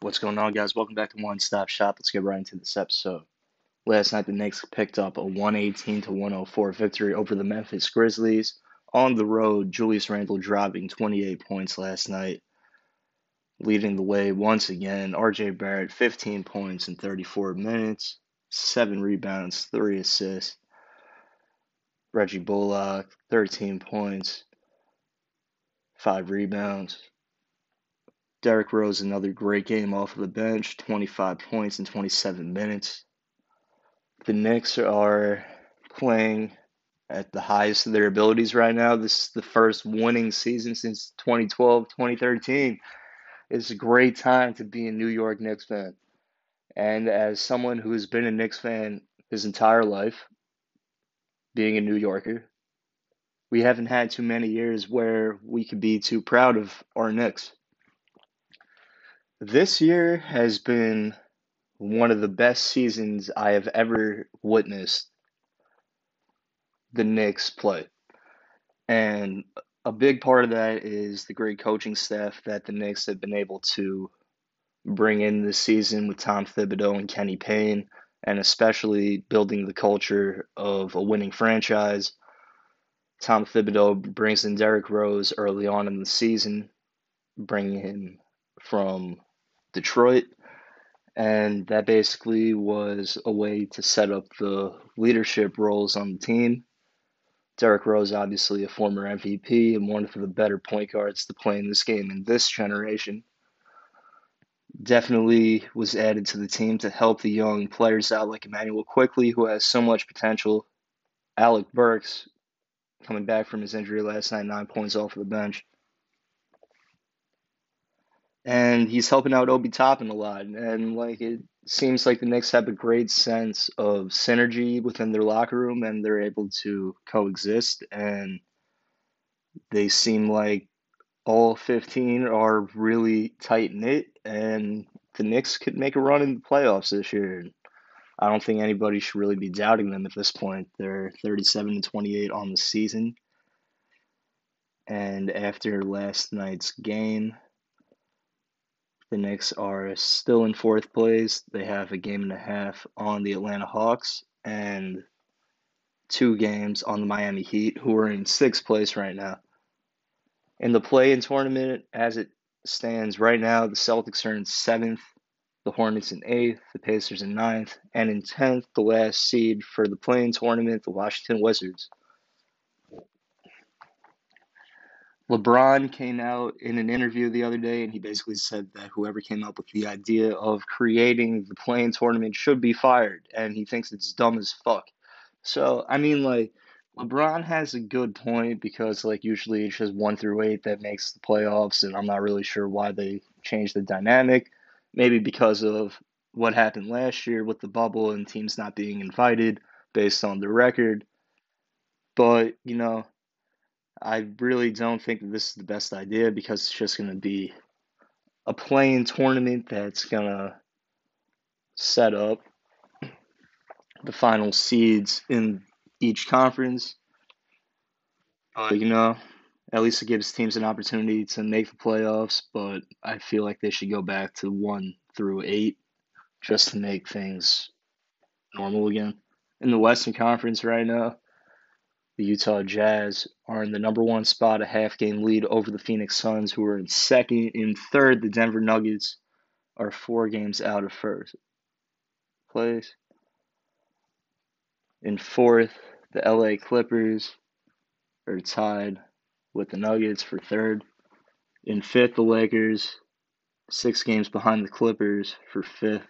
What's going on, guys? Welcome back to One Stop Shop. Let's get right into this episode. Last night, the Knicks picked up a 118 to 104 victory over the Memphis Grizzlies. On the road, Julius Randle dropping 28 points last night, leading the way once again. RJ Barrett, 15 points in 34 minutes, 7 rebounds, 3 assists. Reggie Bullock, 13 points, 5 rebounds. Derrick Rose, another great game off of the bench, 25 points in 27 minutes. The Knicks are playing at the highest of their abilities right now. This is the first winning season since 2012 2013. It's a great time to be a New York Knicks fan. And as someone who has been a Knicks fan his entire life, being a New Yorker, we haven't had too many years where we could be too proud of our Knicks. This year has been one of the best seasons I have ever witnessed the Knicks play. And a big part of that is the great coaching staff that the Knicks have been able to bring in this season with Tom Thibodeau and Kenny Payne, and especially building the culture of a winning franchise. Tom Thibodeau brings in Derrick Rose early on in the season, bringing him from Detroit. And that basically was a way to set up the leadership roles on the team. Derrick Rose, obviously a former MVP and one of the better point guards to play in this game in this generation. Definitely was added to the team to help the young players out like Immanuel Quickley, who has so much potential. Alec Burks, coming back from his injury last night, nine points off of the bench and he's helping out Obi Toppin a lot. And like it seems like the Knicks have a great sense of synergy within their locker room, and they're able to coexist. And they seem like all 15 are really tight knit, and the Knicks could make a run in the playoffs this year. I don't think anybody should really be doubting them at this point. They're 37 and 28 on the season. And after last night's game, the Knicks are still in fourth place. They have a game and a half on the Atlanta Hawks and two games on the Miami Heat, who are in sixth place right now. In the play in tournament, as it stands right now, the Celtics are in seventh, the Hornets in eighth, the Pacers in ninth, and in tenth, the last seed for the play in tournament, the Washington Wizards. LeBron came out in an interview the other day and he basically said that whoever came up with the idea of creating the play-in tournament should be fired and he thinks it's dumb as fuck. So, I mean, like, LeBron has a good point because, like, usually it's just one through eight that makes the playoffs, and I'm not really sure why they changed the dynamic. Maybe because of what happened last year with the bubble and teams not being invited based on the record. But, you know, I really don't think that this is the best idea because it's just going to be a play-in tournament that's going to set up the final seeds in each conference. Uh, but, you know, at least it gives teams an opportunity to make the playoffs, but I feel like they should go back to 1 through 8 just to make things normal again. In the Western Conference right now, the Utah Jazz are in the number one spot, a half game lead over the Phoenix Suns, who are in second. In third, the Denver Nuggets are four games out of first place. In fourth, the LA Clippers are tied with the Nuggets for third. In fifth, the Lakers, six games behind the Clippers for fifth.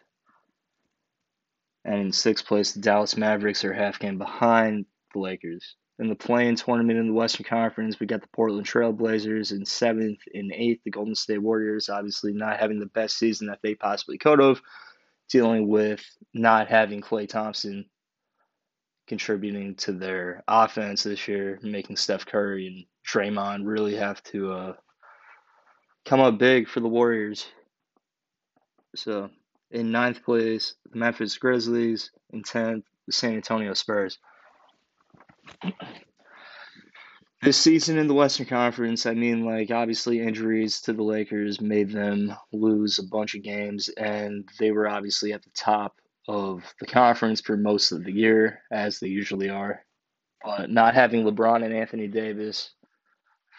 And in sixth place, the Dallas Mavericks are half game behind the Lakers in the play-in tournament in the Western Conference, we got the Portland Trailblazers in seventh and eighth. The Golden State Warriors obviously not having the best season that they possibly could have, dealing with not having Klay Thompson contributing to their offense this year, making Steph Curry and Draymond really have to uh, come up big for the Warriors. So in ninth place, the Memphis Grizzlies. In tenth, the San Antonio Spurs. This season in the Western Conference, I mean, like, obviously injuries to the Lakers made them lose a bunch of games, and they were obviously at the top of the conference for most of the year, as they usually are. But not having LeBron and Anthony Davis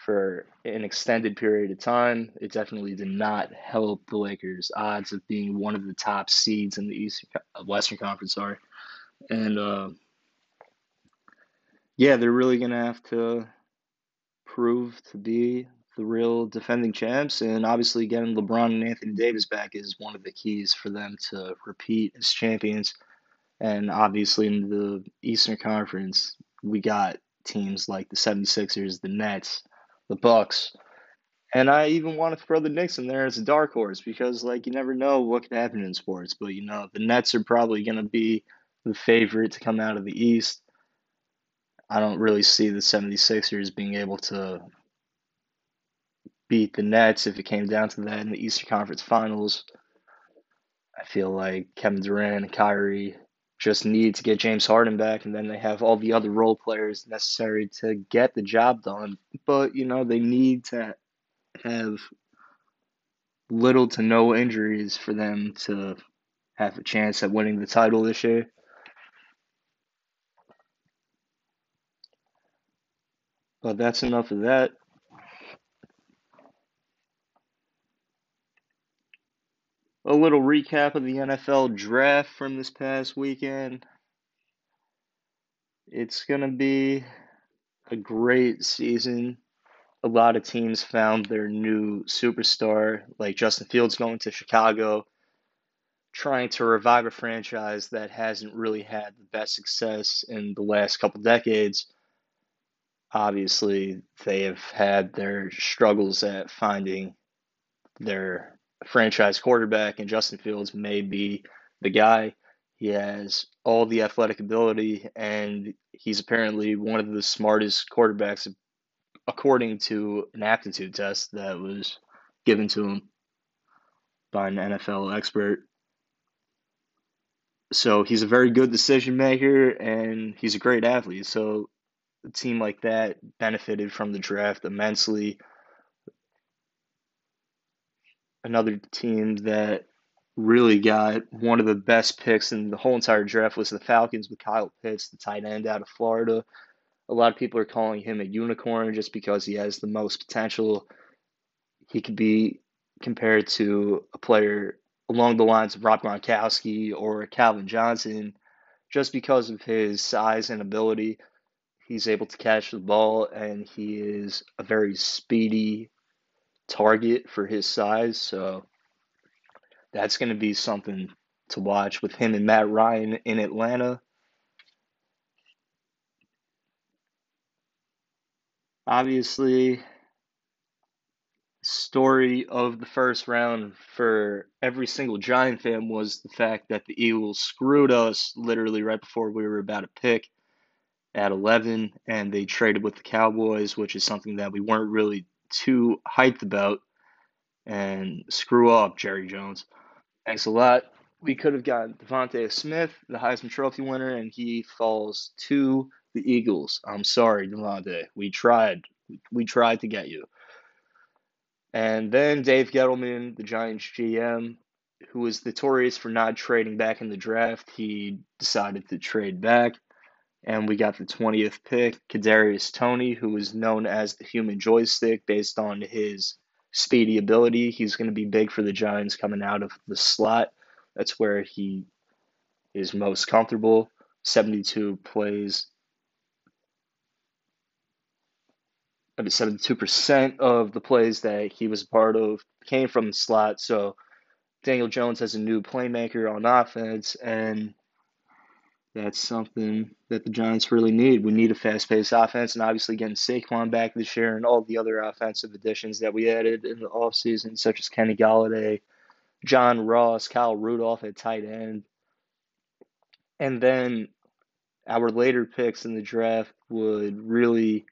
for an extended period of time, it definitely did not help the Lakers' odds of being one of the top seeds in the Eastern Western Conference. Sorry, and uh, yeah, they're really gonna have to prove to be the real defending champs. And obviously, getting LeBron and Anthony Davis back is one of the keys for them to repeat as champions. And obviously, in the Eastern Conference, we got teams like the 76ers, the Nets, the Bucks. And I even want to throw the Knicks in there as a dark horse because, like, you never know what can happen in sports. But, you know, the Nets are probably going to be the favorite to come out of the East. I don't really see the 76ers being able to beat the Nets if it came down to that in the Eastern Conference Finals. I feel like Kevin Durant and Kyrie just need to get James Harden back, and then they have all the other role players necessary to get the job done. But, you know, they need to have little to no injuries for them to have a chance at winning the title this year. But that's enough of that. A little recap of the NFL draft from this past weekend. It's going to be a great season. A lot of teams found their new superstar, like Justin Fields going to Chicago, trying to revive a franchise that hasn't really had the best success in the last couple decades. Obviously, they have had their struggles at finding their franchise quarterback, and Justin Fields may be the guy. He has all the athletic ability, and he's apparently one of the smartest quarterbacks, according to an aptitude test that was given to him by an NFL expert. So he's a very good decision maker, and he's a great athlete. So a team like that benefited from the draft immensely. Another team that really got one of the best picks in the whole entire draft was the Falcons with Kyle Pitts, the tight end out of Florida. A lot of people are calling him a unicorn just because he has the most potential. He could be compared to a player along the lines of Rob Gronkowski or Calvin Johnson just because of his size and ability. He's able to catch the ball, and he is a very speedy target for his size. So that's going to be something to watch with him and Matt Ryan in Atlanta. Obviously, story of the first round for every single Giant fan was the fact that the Eagles screwed us literally right before we were about to pick at 11, and they traded with the Cowboys, which is something that we weren't really too hyped about. And screw up, Jerry Jones. Thanks a lot. We could have gotten DeVonta Smith, the Heisman Trophy winner, and he falls to the Eagles. I'm sorry, DeVonta. We tried. We tried to get you. And then Dave Gettleman, the Giants GM, who was notorious for not trading back in the draft, he decided to trade back and we got the 20th pick, Kadarius Toney, who is known as the human joystick based on his speedy ability. He's going to be big for the Giants coming out of the slot. That's where he is most comfortable. 72 plays. I mean, 72% of the plays that he was part of came from the slot. So Daniel Jones has a new playmaker on offense, and that's something that the Giants really need. We need a fast paced offense, and obviously getting Saquon back this year and all the other offensive additions that we added in the offseason, such as Kenny Golladay, John Ross, Kyle Rudolph at tight end. And then our later picks in the draft would really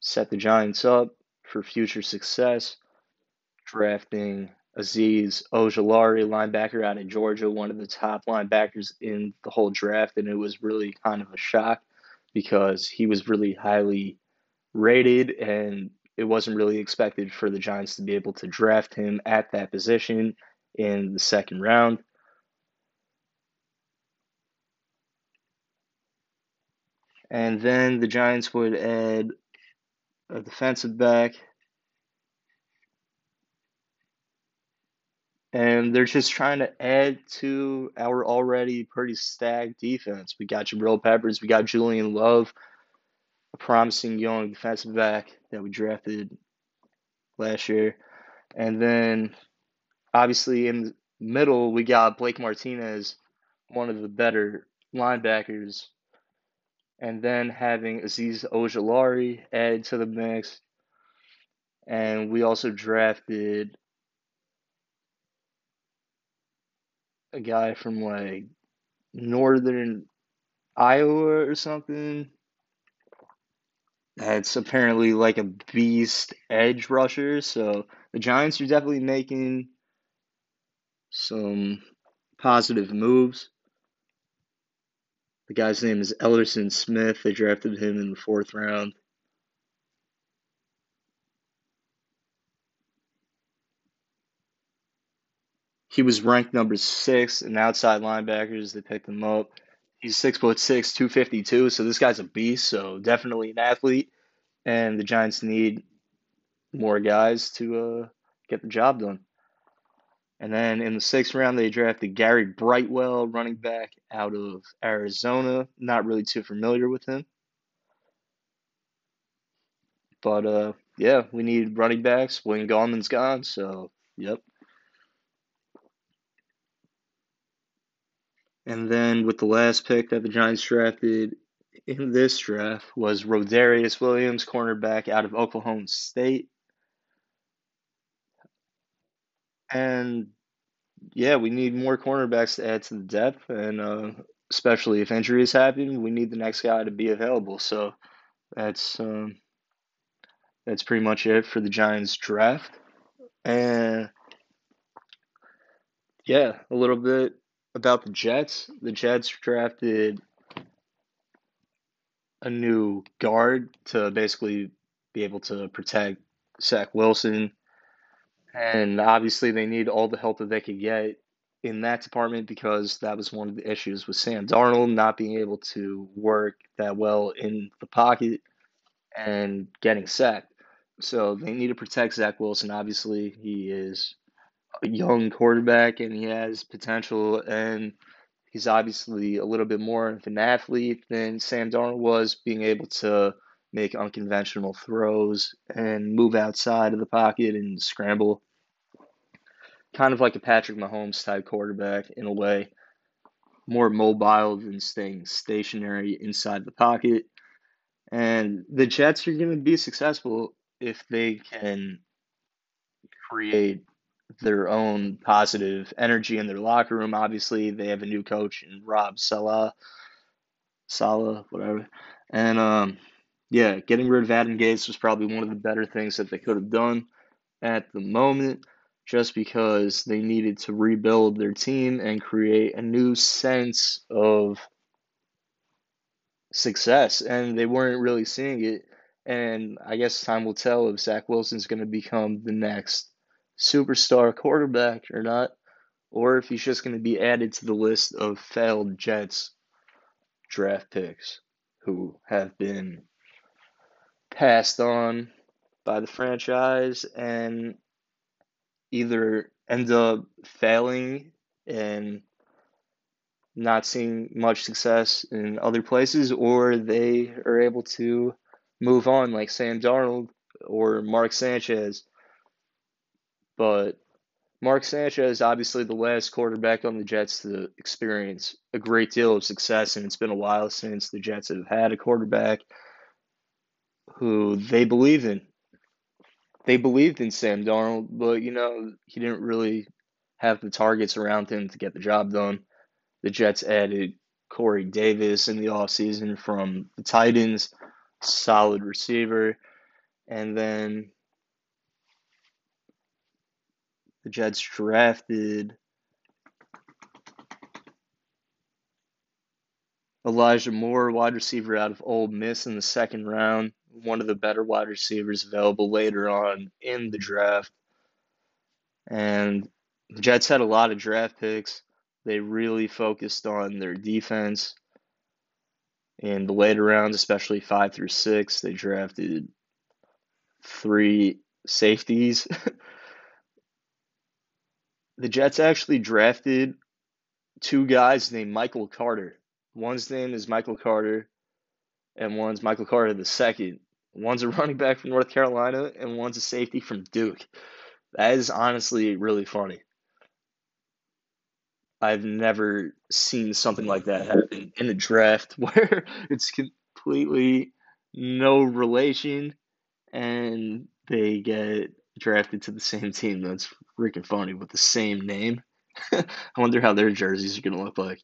set the Giants up for future success, drafting Azeez Ojulari, linebacker out of Georgia, one of the top linebackers in the whole draft, and it was really kind of a shock because he was really highly rated, and it wasn't really expected for the Giants to be able to draft him at that position in the second round. And then the Giants would add a defensive back. And they're just trying to add to our already pretty stacked defense. We got Jabril Peppers, we got Julian Love, a promising young defensive back that we drafted last year. And then obviously in the middle, we got Blake Martinez, one of the better linebackers and then having Azeez Ojulari added to the mix. And we also drafted a guy from like northern Iowa or something. That's apparently like a beast edge rusher. So the Giants are definitely making some positive moves. The guy's name is Elerson Smith. They drafted him in the fourth round. He was ranked number six in outside linebackers. They picked him up. He's six foot six, two fifty two. So this guy's a beast. So definitely an athlete. And the Giants need more guys to uh, get the job done. And then in the sixth round, they drafted Gary Brightwell, running back out of Arizona. Not really too familiar with him. But uh, yeah, we need running backs. Wayne Gallman's gone, so yep. And then with the last pick that the Giants drafted in this draft was Rodarius Williams, cornerback out of Oklahoma State. And yeah, we need more cornerbacks to add to the depth, and uh, especially if injuries happen, we need the next guy to be available. So that's um, that's pretty much it for the Giants draft. And yeah, a little bit about the Jets. The Jets drafted a new guard to basically be able to protect Zach Wilson and obviously, they need all the help that they could get in that department because that was one of the issues with Sam Darnold not being able to work that well in the pocket and getting sacked. So they need to protect Zach Wilson. Obviously, he is young quarterback and he has potential, and he's obviously a little bit more of an athlete than Sam Darnold was, being able to make unconventional throws and move outside of the pocket and scramble kind of like a Patrick Mahomes type quarterback in a way, more mobile than staying stationary inside the pocket. And the Jets are going to be successful if they can create their own positive energy in their locker room. Obviously, they have a new coach in Rob Sala, Sala, whatever. And um, yeah, getting rid of Adam Gates was probably one of the better things that they could have done at the moment just because they needed to rebuild their team and create a new sense of success. And they weren't really seeing it. And I guess time will tell if Zach Wilson's going to become the next superstar quarterback or not, or if he's just going to be added to the list of failed Jets draft picks who have been passed on by the franchise and either end up failing and not seeing much success in other places, or they are able to move on, like Sam Darnold or Mark Sanchez. But Mark Sanchez, obviously the last quarterback on the Jets to experience a great deal of success, and it's been a while since the Jets have had a quarterback who they believe in they believed in Sam Darnold, but you know, he didn't really have the targets around him to get the job done. The Jets added Corey Davis in the offseason from the Titans, solid receiver. And then the Jets drafted Elijah Moore, wide receiver out of Ole Miss in the second round one of the better wide receivers available later on in the draft. And the Jets had a lot of draft picks. They really focused on their defense. In the later rounds, especially five through six, they drafted three safeties. the Jets actually drafted two guys named Michael Carter. One's name is Michael Carter, and one's Michael Carter the second. One's a running back from North Carolina, and one's a safety from Duke. That is honestly really funny. I've never seen something like that happen in a draft where it's completely no relation and they get drafted to the same team. That's freaking funny with the same name. I wonder how their jerseys are going to look like.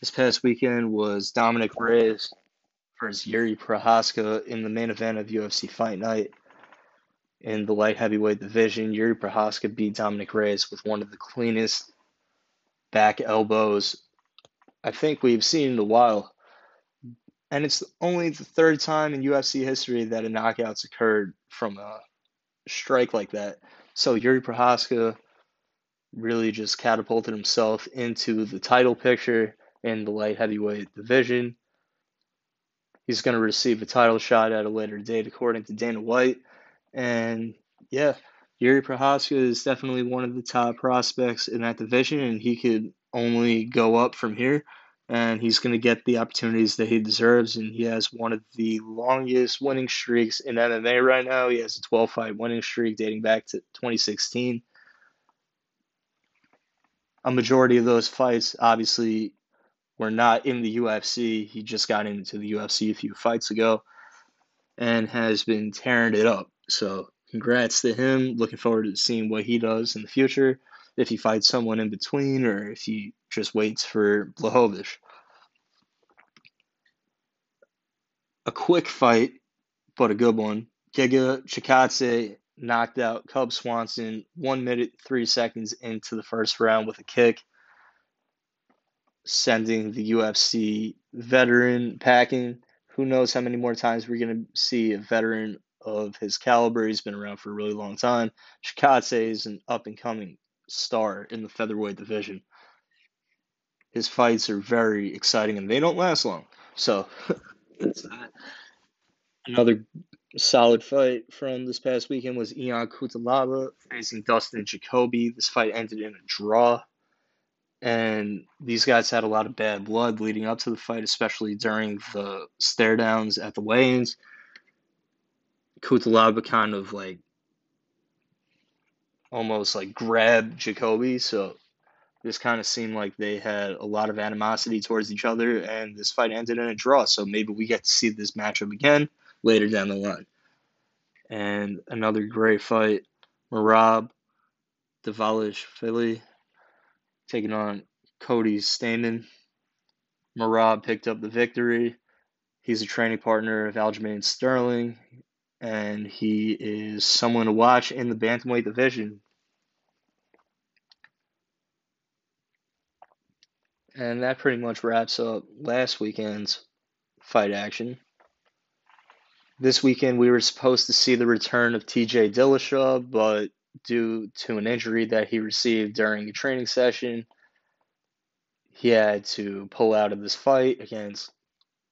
This past weekend was Dominic Reyes versus Yuri Prochazka in the main event of UFC Fight Night. In the light heavyweight division, Yuri Prochazka beat Dominic Reyes with one of the cleanest back elbows I think we've seen in a while. And it's only the third time in UFC history that a knockout's occurred from a strike like that. So Yuri Prochazka really just catapulted himself into the title picture in the light heavyweight division. He's going to receive a title shot at a later date, according to Dana White. And yeah, Yuri Prochazka is definitely one of the top prospects in that division, and he could only go up from here. And he's going to get the opportunities that he deserves. And he has one of the longest winning streaks in MMA right now. He has a 12 fight winning streak dating back to 2016. A majority of those fights, obviously, were not in the UFC. He just got into the UFC a few fights ago and has been tearing it up. So, congrats to him. Looking forward to seeing what he does in the future. If he fights someone in between or if he just waits for Blachowicz. A quick fight, but a good one. Giga Chikadze knocked out Cub Swanson one minute, three seconds into the first round with a kick sending the UFC veteran packing. Who knows how many more times we're going to see a veteran of his caliber. He's been around for a really long time. Chikadze is an up and coming star in the featherweight division. His fights are very exciting and they don't last long. So, another solid fight from this past weekend was Ion Cutelaba facing Dustin Jacoby. This fight ended in a draw and these guys had a lot of bad blood leading up to the fight, especially during the stare downs at the weigh-ins. Cutelaba kind of like almost like grab Jacoby, so this kind of seemed like they had a lot of animosity towards each other, and this fight ended in a draw. So maybe we get to see this matchup again later down the line. And another great fight, Marab, Merab Dvalishvili taking on Cody Stamann. Marab picked up the victory. He's a training partner of Aljamain Sterling, and he is someone to watch in the bantamweight division. And that pretty much wraps up last weekend's fight action. This weekend, we were supposed to see the return of TJ Dillashaw, but due to an injury that he received during a training session. He had to pull out of this fight against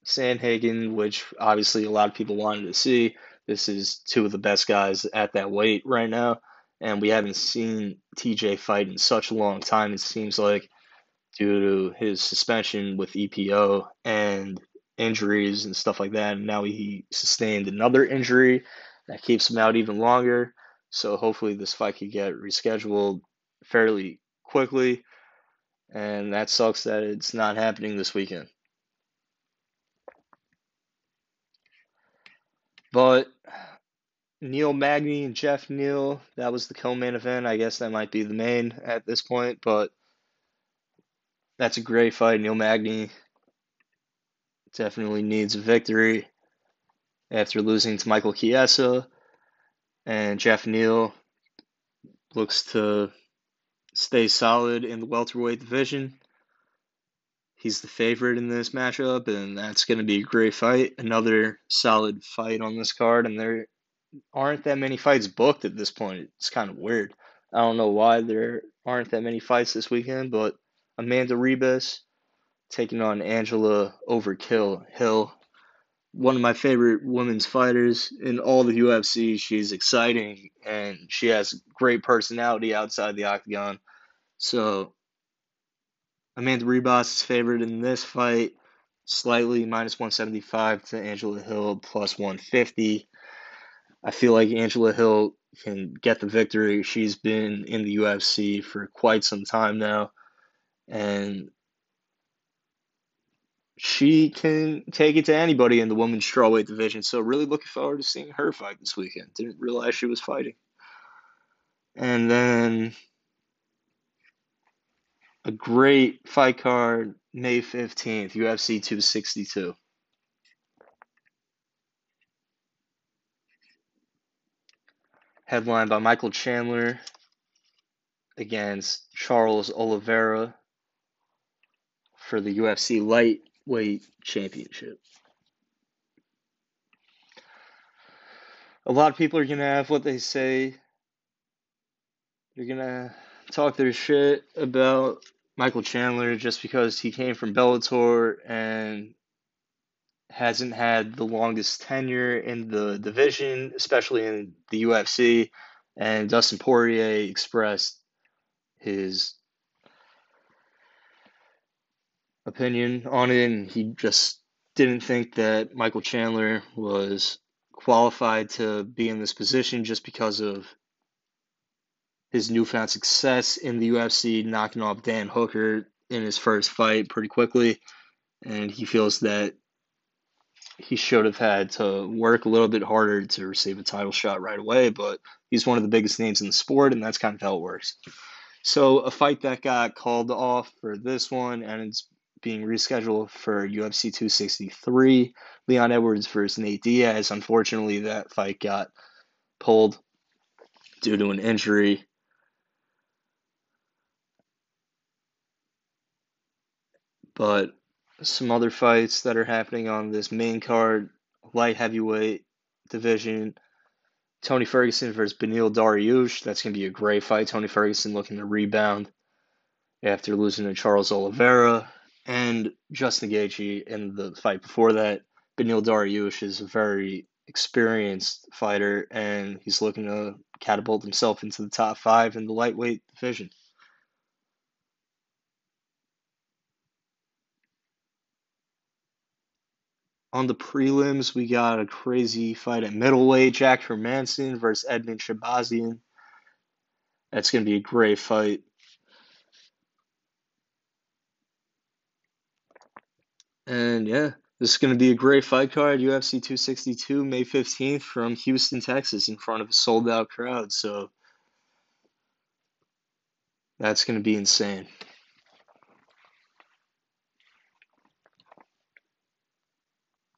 Sandhagen, which obviously a lot of people wanted to see. This is two of the best guys at that weight right now, and we haven't seen TJ fight in such a long time. It seems like due to his suspension with EPO and injuries and stuff like that. And now he sustained another injury that keeps him out even longer. So hopefully this fight could get rescheduled fairly quickly. And that sucks that it's not happening this weekend. But Neil Magny and Jeff Neal, that was the co-main event. I guess that might be the main at this point, but that's a great fight. Neil Magny definitely needs a victory after losing to Michael Chiesa and Jeff Neal looks to stay solid in the welterweight division. He's the favorite in this matchup, and that's going to be a great fight. Another solid fight on this card, and there aren't that many fights booked at this point. It's kind of weird. I don't know why there aren't that many fights this weekend, but Amanda Ribas taking on Angela Overkill Hill. One of my favorite women's fighters in all the UFC. She's exciting and she has great personality outside the octagon. So Amanda Ribas is favored in this fight, slightly minus 175 to Angela Hill plus 150. I feel like Angela Hill can get the victory. She's been in the UFC for quite some time now, and she can take it to anybody in the women's strawweight division. So really looking forward to seeing her fight this weekend. Didn't realize she was fighting. And then a great fight card May 15th, UFC 262. Headlined by Michael Chandler against Charles Oliveira for the UFC Lightweight Championship. A lot of people are going to have what they say. They're going to talk their shit about Michael Chandler just because he came from Bellator and hasn't had the longest tenure in the division, especially in the UFC. And Dustin Poirier expressed his opinion on it, and he just didn't think that Michael Chandler was qualified to be in this position just because of his newfound success in the UFC, knocking off Dan Hooker in his first fight pretty quickly. And he feels that he should have had to work a little bit harder to receive a title shot right away, but he's one of the biggest names in the sport, and that's kind of how it works. So, a fight that got called off for this one, and it's being rescheduled for UFC 263. Leon Edwards versus Nate Diaz. Unfortunately, that fight got pulled due to an injury. But some other fights that are happening on this main card, light heavyweight division. Tony Ferguson versus Beneil Dariush. That's going to be a great fight. Tony Ferguson looking to rebound after losing to Charles Oliveira and Justin Gaethje in the fight before that. Beneil Dariush is a very experienced fighter, and he's looking to catapult himself into the top five in the lightweight division. On the prelims, we got a crazy fight at middleweight. Jack Hermansson versus Edmen Shahbazyan. That's going to be a great fight. And yeah, this is going to be a great fight card. UFC 262, May 15th from Houston, Texas, in front of a sold out crowd. So that's going to be insane.